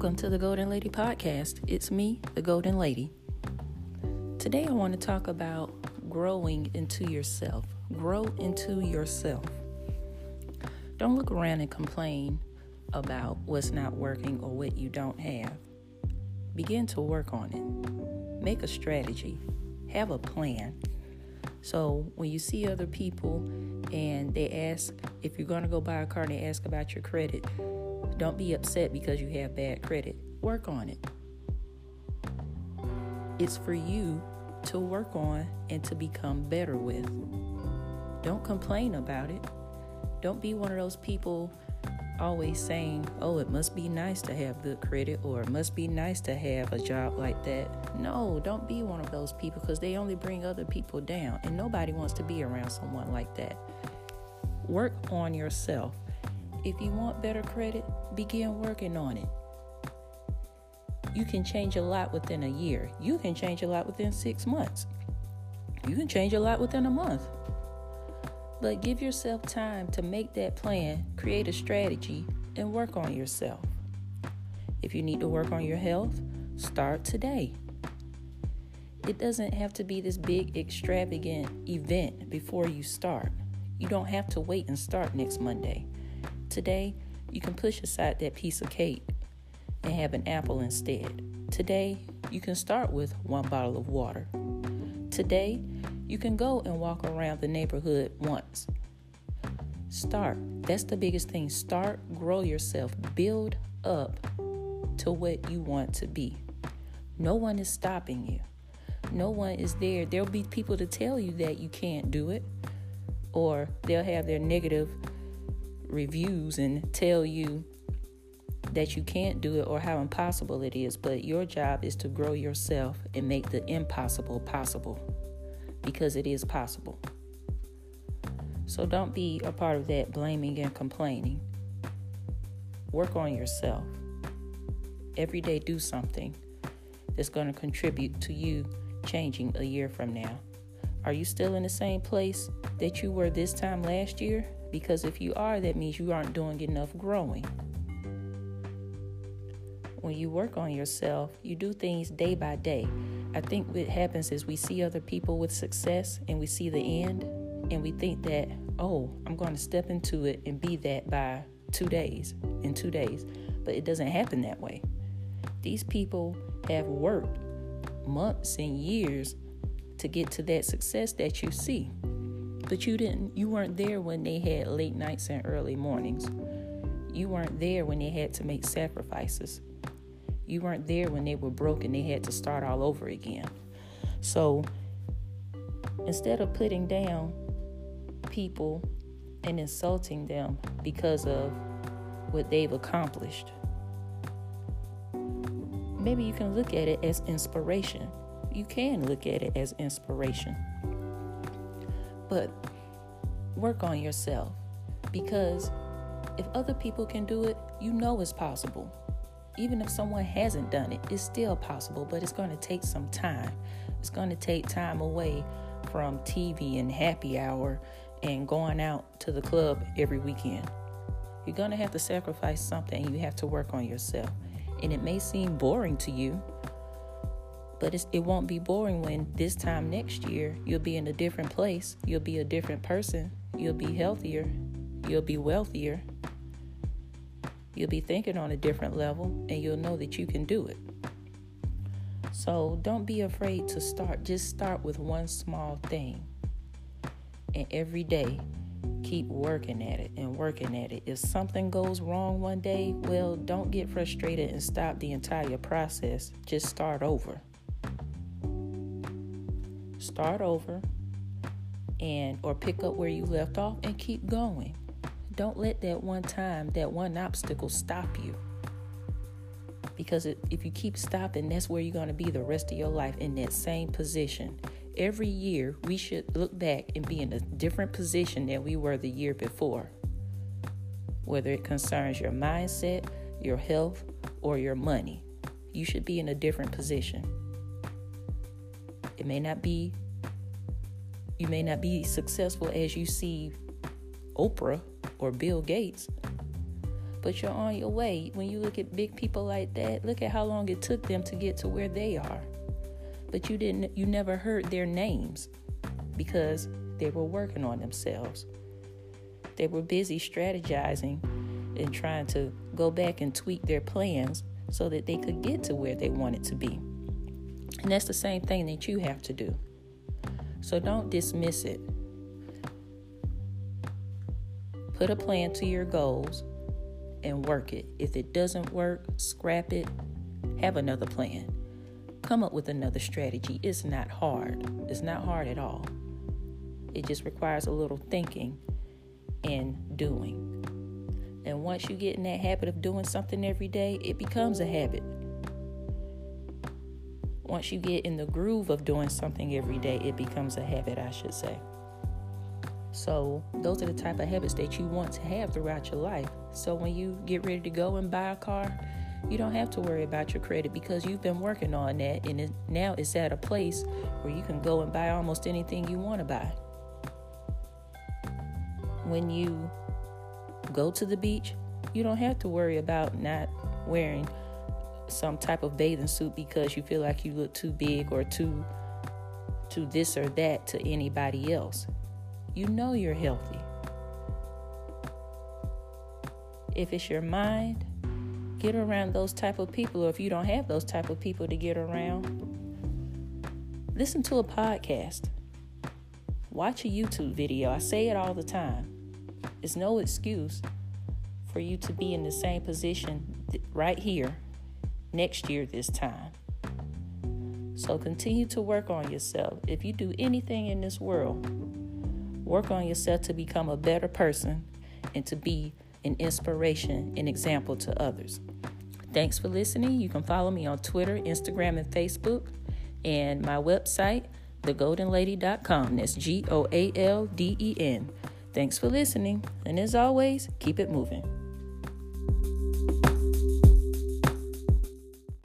Welcome to the Goalden Lady Podcast. It's me, the Goalden Lady. Today I want to talk about growing into yourself. Grow into yourself. Don't look around and complain about what's not working or what you don't have. Begin to work on it. Make a strategy. Have a plan. So when you see other people and they ask if you're going to go buy a car and they ask about your credit, don't be upset because you have bad credit. Work on it. It's for you to work on and to become better with. Don't complain about it. Don't be one of those people always saying, oh, it must be nice to have good credit or it must be nice to have a job like that. No, don't be one of those people because they only bring other people down and nobody wants to be around someone like that. Work on yourself. If you want better credit, begin working on it. You can change a lot within a year. You can change a lot within six months. You can change a lot within a month. But give yourself time to make that plan, create a strategy, and work on yourself. If you need to work on your health, start today. It doesn't have to be this big, extravagant event before you start. You don't have to wait and start next Monday. Today, you can push aside that piece of cake and have an apple instead. Today, you can start with one bottle of water. Today, you can go and walk around the neighborhood once. Start. That's the biggest thing. Start, grow yourself, build up to what you want to be. No one is stopping you. No one is there. There'll be people to tell you that you can't do it, or they'll have their negative reviews and tell you that you can't do it or how impossible it is. But your job is to grow yourself and make the impossible possible because it is possible. So don't be a part of that blaming and complaining. Work on yourself. Every day, do something that's going to contribute to you changing a year from now. Are you still in the same place that you were this time last year? Because if you are, that means you aren't doing enough growing. When you work on yourself, you do things day by day. I think what happens is we see other people with success and we see the end and we think that, oh, I'm going to step into it and be that by two days, in two days. But it doesn't happen that way. These people have worked months and years to get to that success that you see. But you didn't you weren't there when they had late nights and early mornings. You weren't there when they had to make sacrifices. You weren't there when they were broke and they had to start all over again. So instead of putting down people and insulting them because of what they've accomplished, maybe you can look at it as inspiration. You can look at it as inspiration. But work on yourself because if other people can do it, you know it's possible. Even if someone hasn't done it, it's still possible, but it's going to take some time. It's going to take time away from TV and happy hour and going out to the club every weekend. You're going to have to sacrifice something you have to work on yourself. And it may seem boring to you, but it won't be boring when this time next year you'll be in a different place, you'll be a different person, you'll be healthier, you'll be wealthier, You'll be thinking on a different level and you'll know that you can do it. So don't be afraid to start. Just start with one small thing. And every day, keep working at it and working at it. If something goes wrong one day, well, don't get frustrated and stop the entire process. Just start over. Start over and or pick up where you left off and keep going. Don't let that one time, that one obstacle stop you. Because if you keep stopping, that's where you're going to be the rest of your life in that same position. Every year, we should look back and be in a different position than we were the year before. Whether it concerns your mindset, your health, or your money, you should be in a different position. It may not be you may not be successful as you see Oprah or Bill Gates, but you're on your way. When you look at big people like that, look at how long it took them to get to where they are. But you didn't you never heard their names because they were working on themselves. They were busy strategizing and trying to go back and tweak their plans so that they could get to where they wanted to be. And that's the same thing that you have to do. So don't dismiss it. Put a plan to your goals and work it. If it doesn't work, scrap it. Have another plan. Come up with another strategy. It's not hard. It's not hard at all. It just requires a little thinking and doing. And once you get in that habit of doing something every day, it becomes a habit. Once you get in the groove of doing something every day, it becomes a habit, I should say. So, those are the type of habits that you want to have throughout your life. So, when you get ready to go and buy a car, you don't have to worry about your credit because you've been working on that and it, now it's at a place where you can go and buy almost anything you want to buy. When you go to the beach, you don't have to worry about not wearing some type of bathing suit because you feel like you look too big or too to this or that to anybody else. You know you're healthy. If it's your mind, get around those type of people or if you don't have those type of people to get around, listen to a podcast. Watch a YouTube video. I say it all the time. It's no excuse for you to be in the same position right here next year this time. So continue to work on yourself. If you do anything in this world, work on yourself to become a better person and to be an inspiration and example to others. Thanks for listening. You can follow me on Twitter, Instagram, and Facebook, and my website, thegoaldenlady.com. That's G O A L D E N. Thanks for listening, and as always, keep it moving.